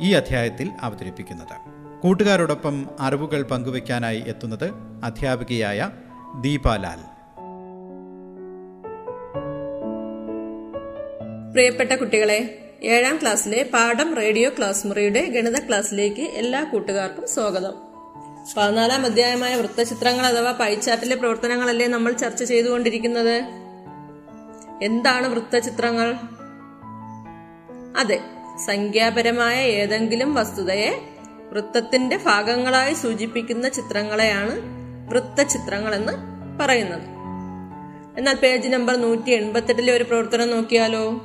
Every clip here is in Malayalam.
ഈ അധ്യായത്തിൽ അവതരിപ്പിക്കുന്നത്. കൂട്ടുകാരോടൊപ്പം അറിവുകൾ പങ്കുവയ്ക്കാനായി എത്തുന്നത് അധ്യാപികയായ ദീപാലാൽ പ്രിയപ്പെട്ട കുട്ടികളെ ഏഴാം ക്ലാസ്സിലെ പാഠം റേഡിയോ ക്ലാസ് മുറിയുടെ ഗണിത ക്ലാസ്സിലേക്ക് എല്ലാ കൂട്ടുകാർക്കും സ്വാഗതം. പതിനാലാം അധ്യായമായ വൃത്തചിത്രങ്ങൾ അഥവാ പൈച്ചാട്ടിലെ പ്രവർത്തനങ്ങളല്ലേ നമ്മൾ ചർച്ച ചെയ്തുകൊണ്ടിരിക്കുന്നത്? എന്താണ് വൃത്തചിത്രങ്ങൾ? അതെ സംഖ്യാപരമായ ഏതെങ്കിലും വസ്തുതയെ വൃത്തത്തിന്റെ ഭാഗങ്ങളായി സൂചിപ്പിക്കുന്ന ചിത്രങ്ങളെയാണ് വൃത്തചിത്രങ്ങൾ എന്ന് പറയുന്നത്. എന്നാൽ പേജ് നമ്പർ നൂറ്റി എൺപത്തെട്ടിലെ ഒരു പ്രവർത്തനം നോക്കിയാലോ?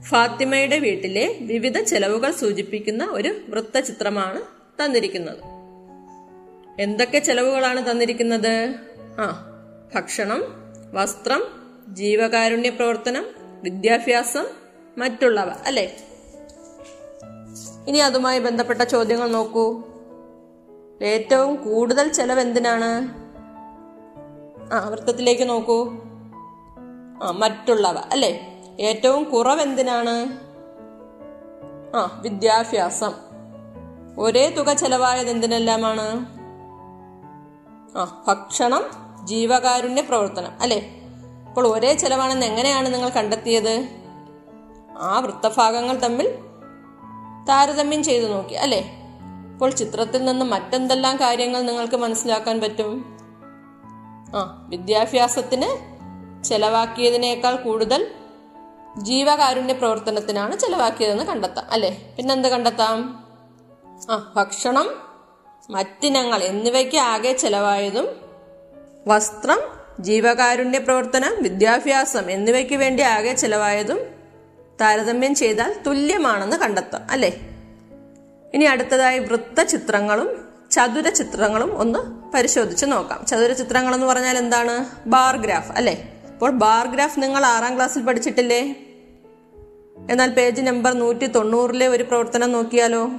ഫാത്തിമയുടെ വീട്ടിലെ വിവിധ ചെലവുകൾ സൂചിപ്പിക്കുന്ന ഒരു വൃത്തചിത്രമാണ് തന്നിരിക്കുന്നത്. എന്തൊക്കെ ചെലവുകളാണ് തന്നിരിക്കുന്നത്? ആ ഭക്ഷണം വസ്ത്രം ജീവകാരുണ്യ പ്രവർത്തനം വിദ്യാഭ്യാസം മറ്റുള്ളവ അല്ലേ? ഇനി അതുമായി ബന്ധപ്പെട്ട ചോദ്യങ്ങൾ നോക്കൂ. ഏറ്റവും കൂടുതൽ ചെലവ് എന്തിനാണ് ആ വൃത്തത്തിലേക്ക് നോക്കൂ. ആ മറ്റുള്ളവ അല്ലേ? ഏറ്റവും കുറവ് എന്തിനാണ് ആ വിദ്യാഭ്യാസം. ഒരേ തുക ചെലവായത് എന്തിനെല്ലാമാണ് ആ ഭക്ഷണം ജീവകാരുണ്യ പ്രവർത്തനം അല്ലേ? അപ്പോൾ ഒരേ ചെലവാണെന്ന് എങ്ങനെയാണ് നിങ്ങൾ കണ്ടെത്തിയത്? ആ വൃത്തഭാഗങ്ങൾ തമ്മിൽ താരതമ്യം ചെയ്തു നോക്കി അല്ലേ? അപ്പോൾ ചിത്രത്തിൽ നിന്ന് മറ്റെന്തെല്ലാം കാര്യങ്ങൾ നിങ്ങൾക്ക് മനസ്സിലാക്കാൻ പറ്റും? ആ വിദ്യാഭ്യാസത്തിന് ചെലവാക്കിയതിനേക്കാൾ കൂടുതൽ ജീവകാരുണ്യ പ്രവർത്തനത്തിനാണ് ചെലവാക്കിയതെന്ന് കണ്ടെത്താം അല്ലേ? പിന്നെന്ത് കണ്ടെത്താം? ആ ഭക്ഷണം മറ്റിനങ്ങൾ എന്നിവയ്ക്ക് ആകെ ചെലവായതും വസ്ത്രം ജീവകാരുണ്യ പ്രവർത്തനം വിദ്യാഭ്യാസം എന്നിവയ്ക്ക് വേണ്ടി ആകെ ചെലവായതും താരതമ്യം ചെയ്താൽ തുല്യമാണെന്ന് കണ്ടെത്താം അല്ലേ? ഇനി അടുത്തതായി വൃത്തചിത്രങ്ങളും ചതുര ചിത്രങ്ങളും ഒന്ന് പരിശോധിച്ച് നോക്കാം. ചതുര ചിത്രങ്ങൾ എന്ന് പറഞ്ഞാൽ എന്താണ്? ബാർ ഗ്രാഫ് അല്ലേ? അപ്പോൾ ബാർ ഗ്രാഫ് നിങ്ങൾ ആറാം ക്ലാസ്സിൽ പഠിച്ചിട്ടില്ലേ? എന്നാൽ പേജ് നമ്പർ നൂറ്റി തൊണ്ണൂറിലെ ഒരു പ്രവർത്തനം നോക്കിയാലോ?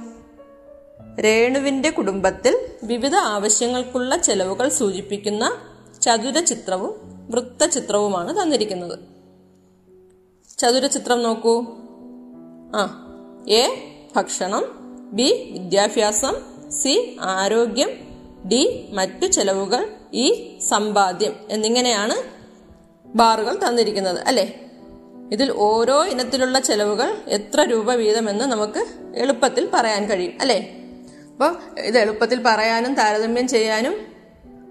രേണുവിന്റെ കുടുംബത്തിൽ വിവിധ ആവശ്യങ്ങൾക്കുള്ള ചെലവുകൾ സൂചിപ്പിക്കുന്ന ചതുര ചിത്രവും വൃത്തചിത്രവുമാണ് തന്നിരിക്കുന്നത്. ചതുര ചിത്രം നോക്കൂ. ആ എ ഭക്ഷണം ബി വിദ്യാഭ്യാസം സി ആരോഗ്യം ഡി മറ്റു ചെലവുകൾ ഇ സമ്പാദ്യം എന്നിങ്ങനെയാണ് ബാറുകൾ തന്നിരിക്കുന്നത് അല്ലേ? ഇതിൽ ഓരോ ഇനത്തിലുള്ള ചെലവുകൾ എത്ര രൂപ വീതമെന്ന് നമുക്ക് എളുപ്പത്തിൽ പറയാൻ കഴിയും അല്ലേ? അപ്പോൾ ഇത് എളുപ്പത്തിൽ പറയാനും താരതമ്യം ചെയ്യാനും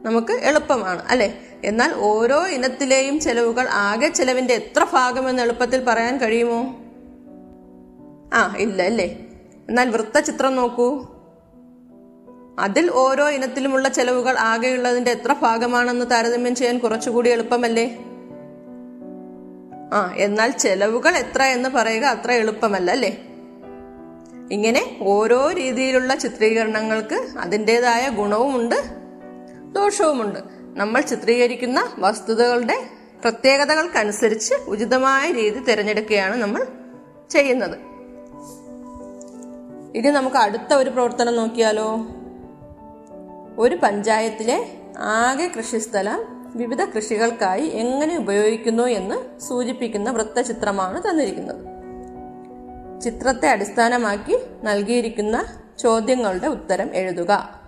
നമുക്ക് എളുപ്പമാണ് അല്ലേ? എന്നാൽ ഓരോ ഇനത്തിലെയും ചെലവുകൾ ആകെ ചെലവിന്റെ എത്ര ഭാഗമെന്ന് എളുപ്പത്തിൽ പറയാൻ കഴിയുമോ? ആ ഇല്ല അല്ലേ? എന്നാൽ വൃത്തചിത്രം നോക്കൂ. അതിൽ ഓരോ ഇനത്തിലുമുള്ള ചെലവുകൾ ആകെയുള്ളതിന്റെ എത്ര ഭാഗമാണെന്ന് താരതമ്യം ചെയ്യാൻ കുറച്ചുകൂടി എളുപ്പമല്ലേ? ആ എന്നാൽ ചെലവുകൾ എത്ര എന്ന് പറയുക അത്ര എളുപ്പമല്ല അല്ലേ? ഇങ്ങനെ ഓരോ രീതിയിലുള്ള ചിത്രീകരണങ്ങൾക്ക് അതിന്റെതായ ഗുണവുമുണ്ട് ദോഷവുമുണ്ട്. നമ്മൾ ചിത്രീകരിക്കുന്ന വസ്തുതകളുടെ പ്രത്യേകതകൾക്കനുസരിച്ച് ഉചിതമായ രീതി തിരഞ്ഞെടുക്കുകയാണ് നമ്മൾ ചെയ്യുന്നത്. ഇനി നമുക്ക് അടുത്ത ഒരു പ്രവർത്തനം നോക്കിയാലോ. ഒരു പഞ്ചായത്തിലെ ആകെ കൃഷിസ്ഥലം വിവിധ കൃഷികൾക്കായി എങ്ങനെ ഉപയോഗിക്കുന്നു എന്ന് സൂചിപ്പിക്കുന്ന വൃത്തചിത്രമാണ് തന്നിരിക്കുന്നത്. ചിത്രത്തെ അടിസ്ഥാനമാക്കി നൽകിയിരിക്കുന്ന ചോദ്യങ്ങളുടെ ഉത്തരം എഴുതുക.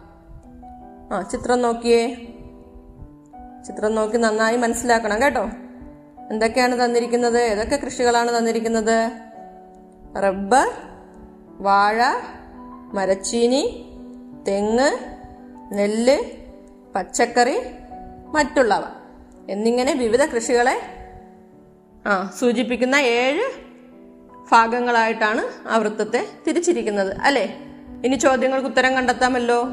ആ ചിത്രം നോക്കിയേ. ചിത്രം നോക്കി നന്നായി മനസ്സിലാക്കണം കേട്ടോ? എന്തൊക്കെയാണ് തന്നിരിക്കുന്നത്? ഏതൊക്കെ കൃഷികളാണ് തന്നിരിക്കുന്നത്? റബ്ബർ വാഴ മരച്ചീനി തെങ്ങ് നെല്ല് പച്ചക്കറി മറ്റുള്ളവ. എന്നിങ്ങനെ വിവിധ കൃഷികളെ ആ സൂചിപ്പിക്കുന്ന ഏഴ് ഭാഗങ്ങളായിട്ടാണ് ആ വൃത്തത്തെ തിരിച്ചിരിക്കുന്നത്. അല്ലേ? ഇനി ചോദ്യങ്ങൾക്ക് ഉത്തരം കണ്ടെത്താമല്ലോ.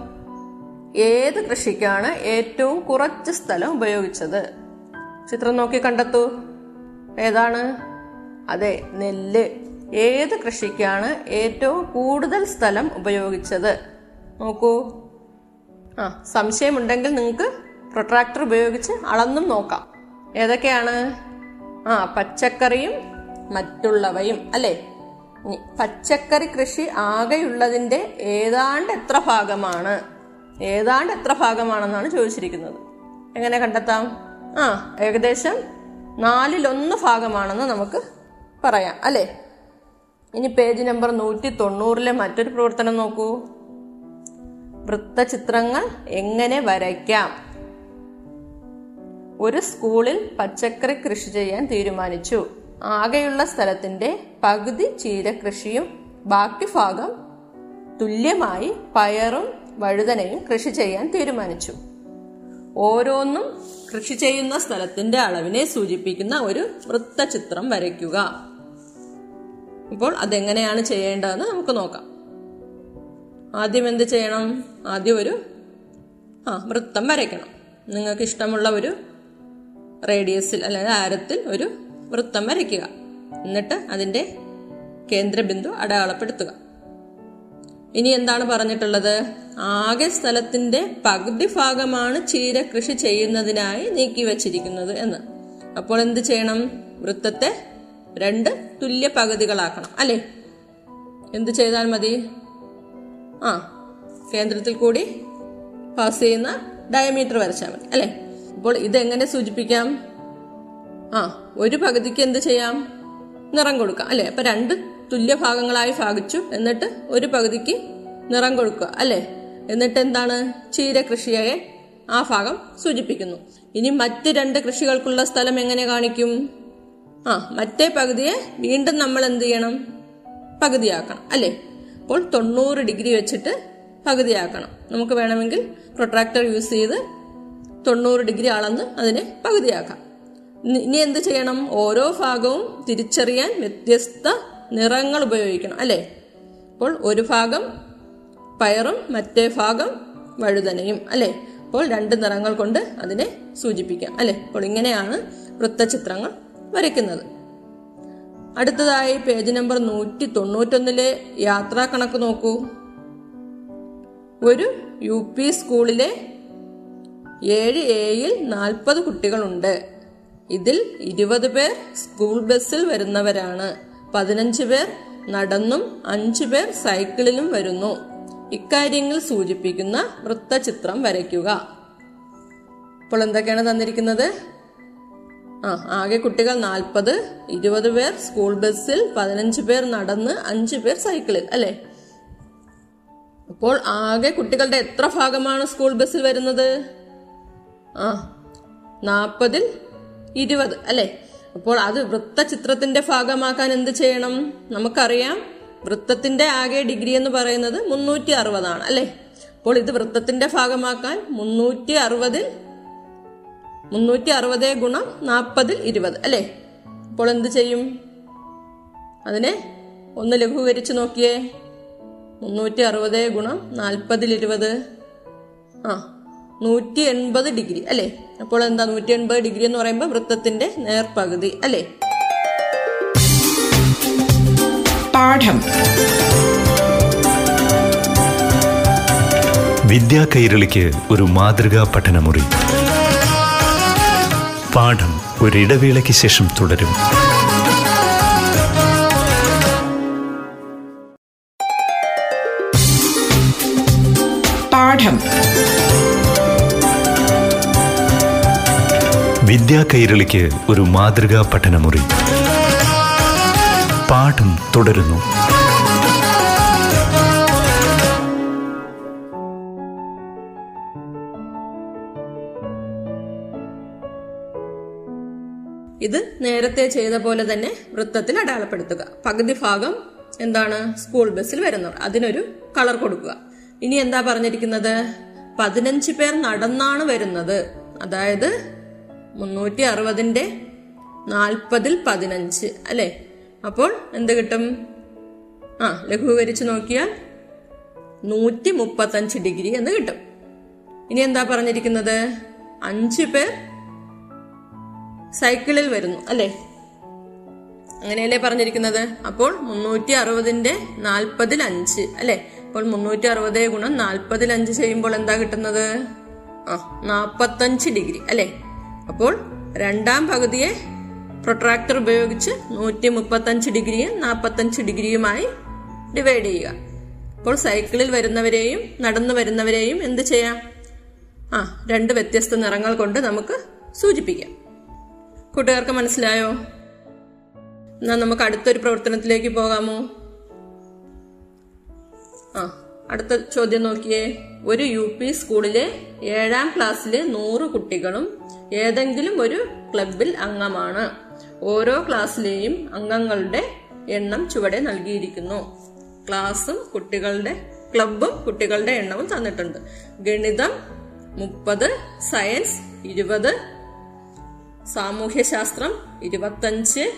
ഏത് കൃഷിക്കാണ് ഏറ്റവും കുറച്ച് സ്ഥലം ഉപയോഗിച്ചത്? ചിത്രം നോക്കി കണ്ടെത്തൂ. ഏതാണ്? അതെ നെല്ല്. ഏത് കൃഷിക്കാണ് ഏറ്റവും കൂടുതൽ സ്ഥലം ഉപയോഗിച്ചത്? നോക്കൂ. ആ സംശയമുണ്ടെങ്കിൽ നിങ്ങൾക്ക് പ്രൊട്രാക്ടർ ഉപയോഗിച്ച് അളന്നും നോക്കാം. ഏതൊക്കെയാണ്? ആ പച്ചക്കറിയും മറ്റുള്ളവയും അല്ലേ? പച്ചക്കറി കൃഷി ആകെയുള്ളതിന്റെ ഏതാണ്ട് എത്ര ഭാഗമാണ്? ഏതാണ്ട് എത്ര ഭാഗമാണെന്നാണ് ചോദിച്ചിരിക്കുന്നത്. എങ്ങനെ കണ്ടെത്താം? ആ ഏകദേശം നാലിലൊന്ന് ഭാഗമാണെന്ന് നമുക്ക് പറയാം അല്ലേ? ഇനി പേജ് നമ്പർ നൂറ്റി തൊണ്ണൂറിലെ മറ്റൊരു പ്രവർത്തനം നോക്കൂ. വൃത്തചിത്രങ്ങൾ എങ്ങനെ വരയ്ക്കാം? ഒരു സ്കൂളിൽ പച്ചക്കറി കൃഷി ചെയ്യാൻ തീരുമാനിച്ചു. ആകെയുള്ള സ്ഥലത്തിന്റെ പകുതി ചീരകൃഷിയും ബാക്കി ഭാഗം തുല്യമായി പയറും വഴുതനയും കൃഷി ചെയ്യാൻ തീരുമാനിച്ചു. ഓരോന്നും കൃഷി ചെയ്യുന്ന സ്ഥലത്തിന്റെ അളവിനെ സൂചിപ്പിക്കുന്ന ഒരു വൃത്തചിത്രം വരയ്ക്കുക. ഇപ്പോൾ അതെങ്ങനെയാണ് ചെയ്യേണ്ടതെന്ന് നമുക്ക് നോക്കാം. ആദ്യം എന്ത് ചെയ്യണം? ആദ്യം ഒരു ആ വൃത്തം വരയ്ക്കണം. നിങ്ങൾക്ക് ഇഷ്ടമുള്ള ഒരു റേഡിയസിൽ അല്ലെങ്കിൽ ആരത്തിൽ ഒരു വൃത്തം വരയ്ക്കുക. എന്നിട്ട് അതിന്റെ കേന്ദ്രബിന്ദു അടയാളപ്പെടുത്തുക. ഇനി എന്താണ് പറഞ്ഞിട്ടുള്ളത്? ആകെ സ്ഥലത്തിന്റെ പകുതി ഭാഗമാണ് ചീര കൃഷി ചെയ്യുന്നതിനായി നീക്കി വച്ചിരിക്കുന്നത് എന്ന്. അപ്പോൾ എന്ത് ചെയ്യണം? വൃത്തത്തെ രണ്ട് തുല്യ പകുതികളാക്കണം. അല്ലേ? എന്ത് ചെയ്താൽ മതി? ആ കേന്ദ്രത്തിൽ കൂടി പാസ് ചെയ്യുന്ന ഡയമീറ്റർ വരച്ചാൽ മതി. അല്ലേ? അപ്പോൾ ഇതെങ്ങനെ സൂചിപ്പിക്കാം? ആ ഒരു പകുതിക്ക് എന്ത് ചെയ്യാം? നിറം കൊടുക്കാം. അല്ലേ? അപ്പൊ രണ്ട് തുല്യ ഭാഗങ്ങളായി ഭാഗിച്ചു. എന്നിട്ട് ഒരു പകുതിക്ക് നിറം കൊടുക്കുക അല്ലേ? എന്നിട്ട് എന്താണ്? ചീര കൃഷിയെ ആ ഭാഗം സൂചിപ്പിക്കുന്നു. ഇനി മറ്റ് രണ്ട് കൃഷികൾക്കുള്ള സ്ഥലം എങ്ങനെ കാണിക്കും? ആ മറ്റേ പകുതിയെ വീണ്ടും നമ്മൾ എന്ത് ചെയ്യണം? പകുതിയാക്കണം അല്ലേ? അപ്പോൾ തൊണ്ണൂറ് ഡിഗ്രി വെച്ചിട്ട് പകുതിയാക്കണം. നമുക്ക് വേണമെങ്കിൽ പ്രൊട്രാക്ടർ യൂസ് ചെയ്ത് തൊണ്ണൂറ് ഡിഗ്രി അളന്ന് അതിനെ പകുതിയാക്കാം. ഇനി എന്ത് ചെയ്യണം? ഓരോ ഭാഗവും തിരിച്ചറിയാൻ വ്യത്യസ്ത നിറങ്ങൾ ഉപയോഗിക്കണം അല്ലേ? അപ്പോൾ ഒരു ഭാഗം പയറും മറ്റേ ഭാഗം വഴുതനയും അല്ലേ? അപ്പോൾ രണ്ട് നിറങ്ങൾ കൊണ്ട് അതിനെ സൂചിപ്പിക്കാം അല്ലെ? അപ്പോൾ ഇങ്ങനെയാണ് വൃത്തചിത്രങ്ങൾ വരയ്ക്കുന്നത്. അടുത്തതായി പേജ് നമ്പർ നൂറ്റി തൊണ്ണൂറ്റൊന്നിലെ യാത്രാ കണക്ക് നോക്കൂ. ഒരു യു പി സ്കൂളിലെ ഏഴ് എയിൽ നാൽപ്പത് കുട്ടികളുണ്ട്. ഇതിൽ ഇരുപത് പേർ സ്കൂൾ ബസ്സിൽ വരുന്നവരാണ്. പതിനഞ്ച് പേർ നടന്നും അഞ്ചു പേർ സൈക്കിളിലും വരുന്നു. ഇക്കാര്യങ്ങൾ സൂചിപ്പിക്കുന്ന വൃത്തചിത്രം വരയ്ക്കുക. ഇപ്പോൾ എന്തൊക്കെയാണ് തന്നിരിക്കുന്നത്? ആ ആകെ കുട്ടികൾ നാൽപ്പത് ഇരുപത് പേർ സ്കൂൾ ബസ്സിൽ പതിനഞ്ച് പേർ നടന്ന് അഞ്ചു പേർ സൈക്കിളിൽ അല്ലേ? അപ്പോൾ ആകെ കുട്ടികളുടെ എത്ര ഭാഗമാണ് സ്കൂൾ ബസ്സിൽ വരുന്നത്? ആ നാൽപ്പതിൽ ഇരുപത് അല്ലേ? അപ്പോൾ അത് വൃത്തചിത്രത്തിന്റെ ഭാഗമാക്കാൻ എന്ത് ചെയ്യണം? നമുക്കറിയാം വൃത്തത്തിന്റെ ആകെ ഡിഗ്രി എന്ന് പറയുന്നത് മുന്നൂറ്റി അറുപതാണ് അല്ലേ? അപ്പോൾ ഇത് വൃത്തത്തിന്റെ ഭാഗമാക്കാൻ മുന്നൂറ്റി അറുപതിൽ മുന്നൂറ്റി അറുപത് ഗുണം നാൽപ്പതിൽ ഇരുപത് അല്ലേ? അപ്പോൾ എന്ത് ചെയ്യും? അതിനെ ഒന്ന് ലഘൂകരിച്ച് നോക്കിയേ. മുന്നൂറ്റി അറുപത് ഗുണം നാൽപ്പതിൽ ഇരുപത്. ആ നൂറ്റി എൺപത് ഡിഗ്രി അല്ലേ? അപ്പോൾ എന്താ നൂറ്റി എൺപത് ഡിഗ്രി എന്ന് പറയുമ്പോൾ വൃത്തത്തിന്റെ നേർപകുതി അല്ലേ? പാഠം. വിദ്യാ കൈരളിക്ക് ഒരു മാതൃകാ പഠനമുറി. പാഠം ഒരിടവേളയ്ക്ക് ശേഷം തുടരും. പാഠം. വിദ്യാ കൈരളിക്ക് ഒരു മാതൃകാ പഠനമുറി. പാഠം തുടരുന്നു. ഇത് നേരത്തെ ചെയ്ത പോലെ തന്നെ വൃത്തത്തിൽ അടയാളപ്പെടുത്തുക. പകുതി ഭാഗം എന്താണ്? സ്കൂൾ ബസ്സിൽ വരുന്നവർ അതിനൊരു കളർ കൊടുക്കുക. ഇനി എന്താ പറഞ്ഞിരിക്കുന്നത്? പതിനഞ്ച് പേർ നടന്നാണ് വരുന്നത്. അതായത് മുന്നൂറ്റി അറുപതിന്റെ നാൽപ്പതിൽ പതിനഞ്ച് അല്ലേ? അപ്പോൾ എന്ത് കിട്ടും? ആ ലഘൂകരിച്ച് നോക്കിയാൽ നൂറ്റി മുപ്പത്തഞ്ച് ഡിഗ്രി എന്ന് കിട്ടും. ഇനി എന്താ പറഞ്ഞിരിക്കുന്നത്? അഞ്ച് പേർ സൈക്കിളിൽ വരുന്നു അല്ലേ? അങ്ങനെയല്ലേ പറഞ്ഞിരിക്കുന്നത്? അപ്പോൾ മുന്നൂറ്റി അറുപതിന്റെ നാൽപ്പതിൽ അഞ്ച് അല്ലെ? അപ്പോൾ മുന്നൂറ്റി അറുപത് ഗുണം നാൽപ്പതിൽ അഞ്ച് ചെയ്യുമ്പോൾ എന്താ കിട്ടുന്നത്? ആ നാപ്പത്തഞ്ച് ഡിഗ്രി അല്ലെ? അപ്പോൾ രണ്ടാം പകുതിയെ പ്രൊട്രാക്ടർ ഉപയോഗിച്ച് നൂറ്റി മുപ്പത്തഞ്ച് ഡിഗ്രിയും നാൽപ്പത്തഞ്ച് ഡിഗ്രിയുമായി ഡിവൈഡ് ചെയ്യുക. അപ്പോൾ സൈക്കിളിൽ വരുന്നവരെയും നടന്നു വരുന്നവരെയും എന്ത് ചെയ്യാം? ആ രണ്ട് വ്യത്യസ്ത നിറങ്ങൾ കൊണ്ട് നമുക്ക് സൂചിപ്പിക്കാം. കൂട്ടുകാർക്ക് മനസ്സിലായോ? എന്നാ നമുക്ക് അടുത്തൊരു പ്രവർത്തനത്തിലേക്ക് പോകാമോ? ആ അടുത്ത ചോദ്യം നോക്കിയേ. ഒരു യു പി സ്കൂളിലെ ഏഴാം ക്ലാസ്സിലെ നൂറ് കുട്ടികളും ഏതെങ്കിലും ഒരു ക്ലബിൽ അംഗമാണ്. ഓരോ ക്ലാസ്സിലെയും അംഗങ്ങളുടെ എണ്ണം ചുവടെ നൽകിയിരിക്കുന്നു. ക്ലാസും കുട്ടികളുടെ ക്ലബും കുട്ടികളുടെ എണ്ണവും തന്നിട്ടുണ്ട്. ഗണിതം മുപ്പത് സയൻസ് ഇരുപത് സാമൂഹ്യശാസ്ത്രം ഇരുപത്തഞ്ച്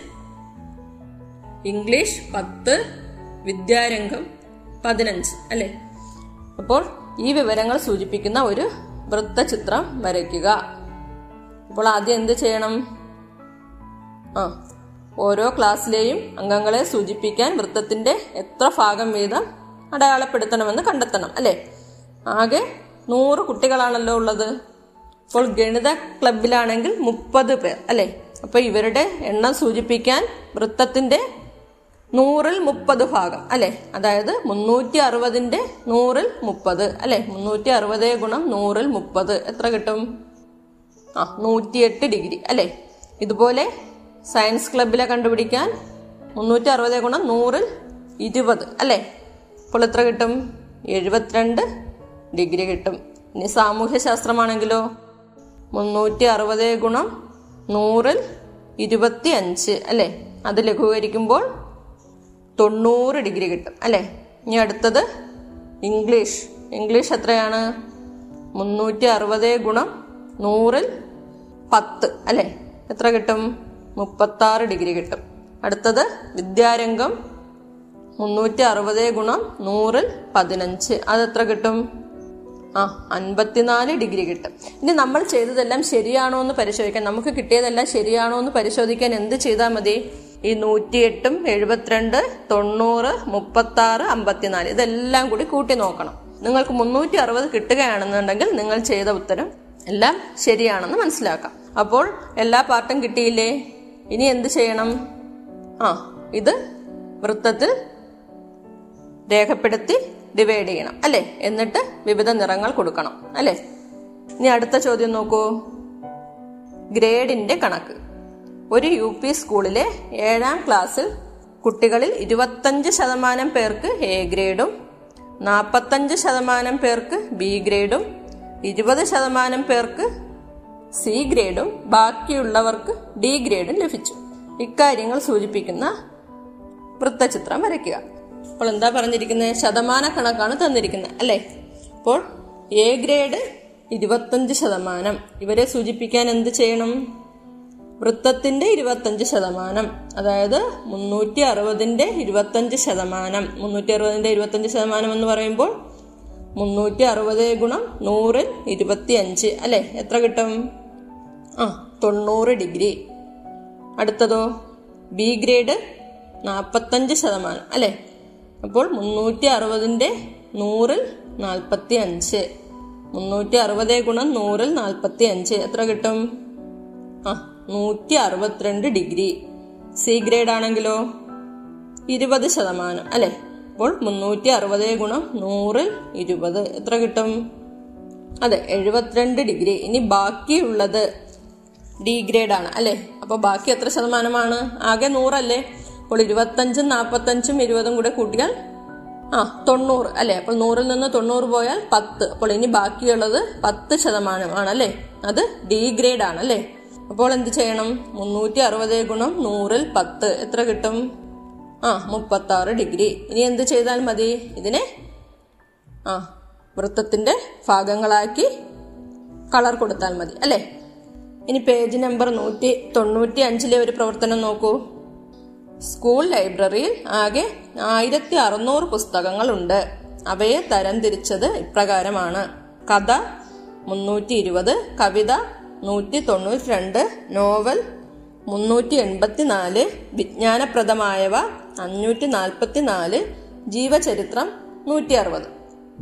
ഇംഗ്ലീഷ് പത്ത് വിദ്യാരംഗം പതിനഞ്ച് അല്ലെ? അപ്പോൾ ഈ വിവരങ്ങൾ സൂചിപ്പിക്കുന്ന ഒരു വൃത്തചിത്രം വരയ്ക്കുക. അപ്പോൾ ആദ്യം എന്ത് ചെയ്യണം? ആ ഓരോ ക്ലാസ്സിലെയും അംഗങ്ങളെ സൂചിപ്പിക്കാൻ വൃത്തത്തിന്റെ എത്ര ഭാഗം വീതം അടയാളപ്പെടുത്തണമെന്ന് കണ്ടെത്തണം അല്ലേ? ആകെ നൂറ് കുട്ടികളാണല്ലോ ഉള്ളത്. അപ്പോൾ ഗണിത ക്ലബിലാണെങ്കിൽ മുപ്പത് പേർ അല്ലേ? അപ്പൊ ഇവരുടെ എണ്ണം സൂചിപ്പിക്കാൻ വൃത്തത്തിന്റെ നൂറിൽ മുപ്പത് ഭാഗം അല്ലെ? അതായത് മുന്നൂറ്റി അറുപതിന്റെ നൂറിൽ മുപ്പത് അല്ലെ? മുന്നൂറ്റി അറുപത് ഗുണം നൂറിൽ മുപ്പത്. എത്ര കിട്ടും? ആ നൂറ്റിയെട്ട് ഡിഗ്രി അല്ലേ? ഇതുപോലെ സയൻസ് ക്ലബിലെ കണ്ടുപിടിക്കാൻ മുന്നൂറ്റി അറുപത് ഗുണം നൂറിൽ ഇരുപത് അല്ലെ? അപ്പോൾ എത്ര കിട്ടും? എഴുപത്തിരണ്ട് ഡിഗ്രി കിട്ടും. ഇനി സാമൂഹ്യ ശാസ്ത്രമാണെങ്കിലോ മുന്നൂറ്റി അറുപത് ഗുണം നൂറിൽ ഇരുപത്തി അഞ്ച് അല്ലെ? അത് ലഘൂകരിക്കുമ്പോൾ തൊണ്ണൂറ് ഡിഗ്രി കിട്ടും അല്ലേ? ഇനി അടുത്തത് ഇംഗ്ലീഷ്. ഇംഗ്ലീഷ് എത്രയാണ്? മുന്നൂറ്റി അറുപത് ഗുണം നൂറിൽ പത്ത് അല്ലെ? എത്ര കിട്ടും? മുപ്പത്താറ് ഡിഗ്രി കിട്ടും. അടുത്തത് വിദ്യാരംഗം മുന്നൂറ്റി അറുപത് ഗുണം നൂറിൽ പതിനഞ്ച്. അതെത്ര കിട്ടും? ആ അൻപത്തിനാല് ഡിഗ്രി കിട്ടും. ഇനി നമ്മൾ ചെയ്തതെല്ലാം ശരിയാണോ എന്ന് പരിശോധിക്കാൻ നമുക്ക് കിട്ടിയതെല്ലാം ശരിയാണോ എന്ന് പരിശോധിക്കാൻ എന്ത് ചെയ്താൽ മതി? ഈ നൂറ്റിയെട്ടും എഴുപത്തിരണ്ട് തൊണ്ണൂറ് മുപ്പത്തി ആറ് അമ്പത്തിനാല് ഇതെല്ലാം കൂടി കൂട്ടി നോക്കണം. നിങ്ങൾക്ക് മുന്നൂറ്റി അറുപത് കിട്ടുകയാണെന്നുണ്ടെങ്കിൽ നിങ്ങൾ ചെയ്ത ഉത്തരം എല്ലാം ശരിയാണെന്ന് മനസ്സിലാക്കാം. അപ്പോൾ എല്ലാ പാർട്ടും കിട്ടിയില്ലേ? ഇനി എന്ത് ചെയ്യണം? ആ ഇത് വൃത്തത്തിൽ രേഖപ്പെടുത്തി ഡിവൈഡ് ചെയ്യണം അല്ലെ? എന്നിട്ട് വിവിധ നിറങ്ങൾ കൊടുക്കണം അല്ലെ? ഇനി അടുത്ത ചോദ്യം നോക്കൂ. ഗ്രേഡിന്റെ കണക്ക്. ഒരു യു പി സ്കൂളിലെ ഏഴാം ക്ലാസ്സിൽ കുട്ടികളിൽ ഇരുപത്തഞ്ച് ശതമാനം പേർക്ക് എ ഗ്രേഡും നാൽപ്പത്തഞ്ച് ശതമാനം പേർക്ക് ബി ഗ്രേഡും ഇരുപത് ശതമാനം പേർക്ക് സി ഗ്രേഡും ബാക്കിയുള്ളവർക്ക് ഡി ഗ്രേഡും ലഭിച്ചു. ഇക്കാര്യങ്ങൾ സൂചിപ്പിക്കുന്ന വൃത്തചിത്രം വരയ്ക്കുക. അപ്പോൾ എന്താ പറഞ്ഞിരിക്കുന്നത് ശതമാന കണക്കാണ് തന്നിരിക്കുന്നത് അല്ലേ? അപ്പോൾ എ ഗ്രേഡ് ഇരുപത്തഞ്ച് ശതമാനം. ഇവരെ സൂചിപ്പിക്കാൻ എന്ത് ചെയ്യണം? വൃത്തത്തിന്റെ ഇരുപത്തഞ്ച് ശതമാനം. അതായത് മുന്നൂറ്റി അറുപതിന്റെ ഇരുപത്തഞ്ച് ശതമാനം. മുന്നൂറ്റി അറുപതിന്റെ ഇരുപത്തഞ്ച് ശതമാനം എന്ന് പറയുമ്പോൾ മുന്നൂറ്റി അറുപത് ഗുണം നൂറിൽ ഇരുപത്തി അഞ്ച് അല്ലെ? എത്ര കിട്ടും? ആ തൊണ്ണൂറ് ഡിഗ്രി. അടുത്തതോ? ബി ഗ്രേഡ് നാൽപ്പത്തഞ്ച് ശതമാനം അല്ലെ? അപ്പോൾ മുന്നൂറ്റി അറുപതിന്റെ നൂറിൽ നാൽപ്പത്തി അഞ്ച് മുന്നൂറ്റി അറുപത് ഗുണം നൂറിൽ നാൽപ്പത്തി അഞ്ച് എത്ര കിട്ടും? ആ നൂറ്റി അറുപത്തിരണ്ട് ഡിഗ്രി. സി ഗ്രേഡ് ആണെങ്കിലോ? ഇരുപത് ശതമാനം അല്ലെ? അപ്പോൾ മുന്നൂറ്റി അറുപത് ഗുണം നൂറിൽ ഇരുപത്. എത്ര കിട്ടും? അതെ എഴുപത്തിരണ്ട് ഡിഗ്രി. ഇനി ബാക്കിയുള്ളത് ഡി ഗ്രേഡ് ആണ് അല്ലെ? അപ്പൊ ബാക്കി എത്ര ശതമാനമാണ്? ആകെ നൂറല്ലേ? അപ്പോൾ ഇരുപത്തഞ്ചും നാൽപ്പത്തഞ്ചും ഇരുപതും കൂടെ കൂട്ടിയാൽ ആ തൊണ്ണൂറ് അല്ലെ? അപ്പോൾ നൂറിൽ നിന്ന് തൊണ്ണൂറ് പോയാൽ പത്ത്. അപ്പോൾ ഇനി ബാക്കിയുള്ളത് പത്ത് ശതമാനമാണ് അല്ലെ? അത് ഡി ഗ്രേഡ് ആണ് അല്ലേ? അപ്പോൾ എന്ത് ചെയ്യണം? മുന്നൂറ്റി അറുപത് ഗുണം നൂറിൽ പത്ത്. എത്ര കിട്ടും? ആ മുപ്പത്തി ആറ് ഡിഗ്രി. ഇനി എന്ത് ചെയ്താൽ മതി? ഇതിനെ ആ വൃത്തത്തിന്റെ ഭാഗങ്ങളാക്കി കളർ കൊടുത്താൽ മതി അല്ലേ? ഇനി പേജ് നമ്പർ നൂറ്റി തൊണ്ണൂറ്റി അഞ്ചിലെ ഒരു പ്രവർത്തനം നോക്കൂ. സ്കൂൾ ലൈബ്രറിയിൽ ആകെ ആയിരത്തി അറുന്നൂറ് പുസ്തകങ്ങളുണ്ട്. അവയെ തരംതിരിച്ചത് ഇപ്രകാരമാണ്. കഥ മുന്നൂറ്റി ഇരുപത് കവിത നൂറ്റി തൊണ്ണൂറ്റി രണ്ട് നോവൽ മുന്നൂറ്റി എൺപത്തി നാല് വിജ്ഞാനപ്രദമായവ അഞ്ഞൂറ്റി നാൽപ്പത്തി നാല് ജീവചരിത്രം നൂറ്റി അറുപത്.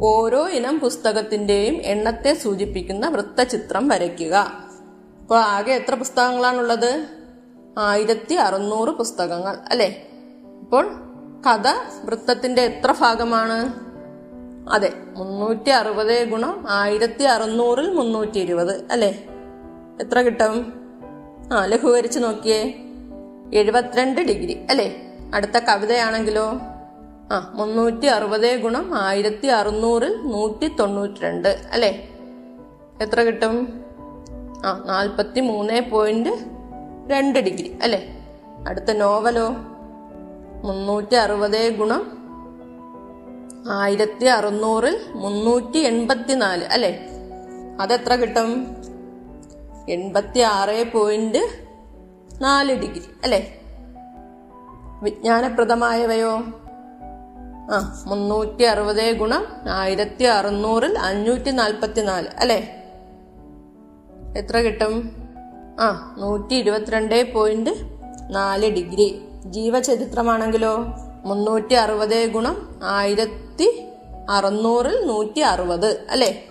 ഓരോ ഇനം പുസ്തകത്തിന്റെയും എണ്ണത്തെ സൂചിപ്പിക്കുന്ന വൃത്തചിത്രം വരയ്ക്കുക. അപ്പോൾ ആകെ എത്ര പുസ്തകങ്ങളാണുള്ളത്? ആയിരത്തി അറുന്നൂറ് പുസ്തകങ്ങൾ അല്ലേ? അപ്പോൾ കഥ വൃത്തത്തിന്റെ എത്ര ഭാഗമാണ്? അതെ മുന്നൂറ്റി അറുപത് ഗുണം ആയിരത്തി അറുന്നൂറിൽ മുന്നൂറ്റി ഇരുപത് അല്ലേ? എത്ര കിട്ടും? ആ ലഘൂകരിച്ച് നോക്കിയേ. എഴുപത്തിരണ്ട് ഡിഗ്രി അല്ലേ? അടുത്ത കവിതയാണെങ്കിലോ? ആ മുന്നൂറ്റി അറുപത് ഗുണം ആയിരത്തി അറുന്നൂറിൽ നൂറ്റി തൊണ്ണൂറ്റി രണ്ട് അല്ലേ? എത്ര കിട്ടും? ആ നാൽപ്പത്തി മൂന്ന് പോയിന്റ് രണ്ട് ഡിഗ്രി അല്ലേ? അടുത്ത നോവലോ? മുന്നൂറ്റി അറുപത് ഗുണം ആയിരത്തി അറുന്നൂറിൽ മുന്നൂറ്റി എൺപത്തി നാല് അല്ലേ? അതെത്ര കിട്ടും? എൺപത്തി ആറ് പോയിന്റ് നാല് ഡിഗ്രി അല്ലേ? വിജ്ഞാനപ്രദമായവയോ? ആ മുന്നൂറ്റി അറുപത് ഗുണം ആയിരത്തി അറുന്നൂറിൽ അഞ്ഞൂറ്റി നാൽപ്പത്തി നാല് അല്ലേ? എത്ര കിട്ടും? ആ നൂറ്റി ഇരുപത്തിരണ്ട് പോയിന്റ് നാല് ഡിഗ്രി. ജീവചരിത്രമാണെങ്കിലോ? മുന്നൂറ്റി അറുപത് ഗുണം ആയിരത്തി അറുന്നൂറിൽ നൂറ്റി അറുപത് അല്ലേ?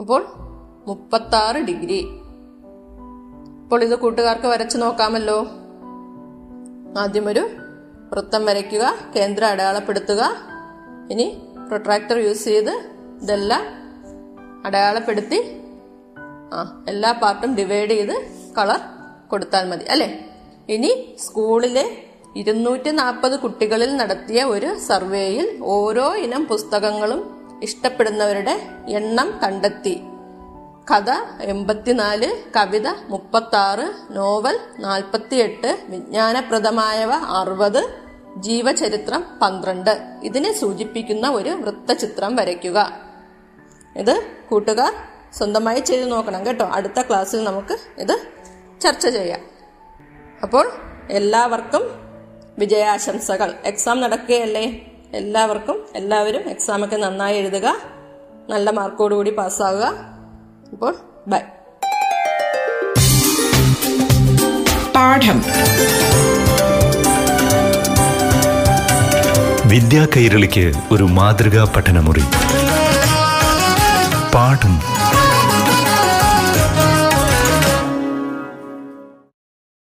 അപ്പോൾ മുപ്പത്താറ് ഡിഗ്രി. അപ്പോൾ ഇത് കൂട്ടുകാർക്ക് വരച്ചു നോക്കാമല്ലോ. ആദ്യമൊരു വൃത്തം വരയ്ക്കുക കേന്ദ്രം അടയാളപ്പെടുത്തുക. ഇനി പ്രൊട്രാക്ടർ യൂസ് ചെയ്ത് ഇതെല്ലാം അടയാളപ്പെടുത്തി ആ എല്ലാ പാർട്ടും ഡിവൈഡ് ചെയ്ത് കളർ കൊടുത്താൽ മതി അല്ലേ? ഇനി സ്കൂളിലെ ഇരുന്നൂറ്റി നാൽപ്പത് കുട്ടികളിൽ നടത്തിയ ഒരു സർവേയിൽ ഓരോ ഇനം പുസ്തകങ്ങളും ഇഷ്ടപ്പെടുന്നവരുടെ എണ്ണം കണ്ടെത്തി. കഥ എൺപത്തിനാല് കവിത മുപ്പത്താറ് നോവൽ നാൽപ്പത്തിയെട്ട് വിജ്ഞാനപ്രദമായവ അറുപത് ജീവചരിത്രം പന്ത്രണ്ട്. ഇതിനെ സൂചിപ്പിക്കുന്ന ഒരു വൃത്തചിത്രം വരയ്ക്കുക. ഇത് കൂട്ടുകാർ സ്വന്തമായി ചെയ്തു നോക്കണം കേട്ടോ. അടുത്ത ക്ലാസ്സിൽ നമുക്ക് ഇത് ചർച്ച ചെയ്യാം. അപ്പോൾ എല്ലാവർക്കും വിജയാശംസകൾ. എക്സാം നടക്കുകയല്ലേ? എല്ലാവർക്കും എല്ലാവരും എക്സാമൊക്കെ നന്നായി എഴുതുക. നല്ല മാർക്കോടുകൂടി പാസ്സാവുക അപ്പോൾ ബൈ പാഠം. വിദ്യാ കൈരളിക്ക് ഒരു മാതൃകാ പഠനമുറി. പാഠം.